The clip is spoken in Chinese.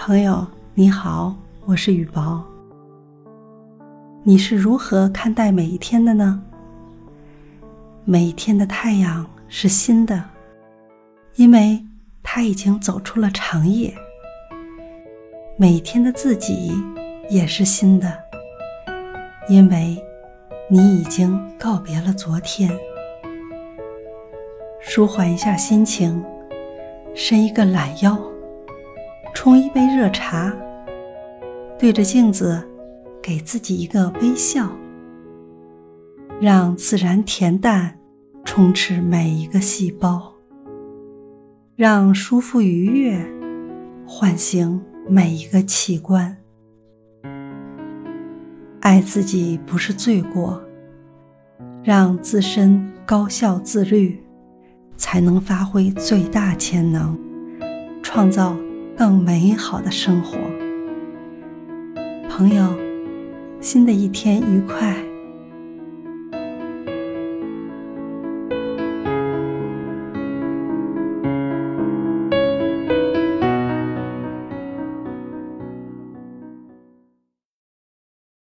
朋友你好，我是雨薄。你是如何看待每一天的呢？每一天的太阳是新的，因为它已经走出了长夜。每一天的自己也是新的，因为你已经告别了昨天。舒缓一下心情，伸一个懒腰。冲一杯热茶，对着镜子，给自己一个微笑，让自然恬淡充斥每一个细胞，让舒服愉悦唤醒每一个器官。爱自己不是罪过，让自身高效自律，才能发挥最大潜能，创造。更美好的生活，朋友，新的一天愉快。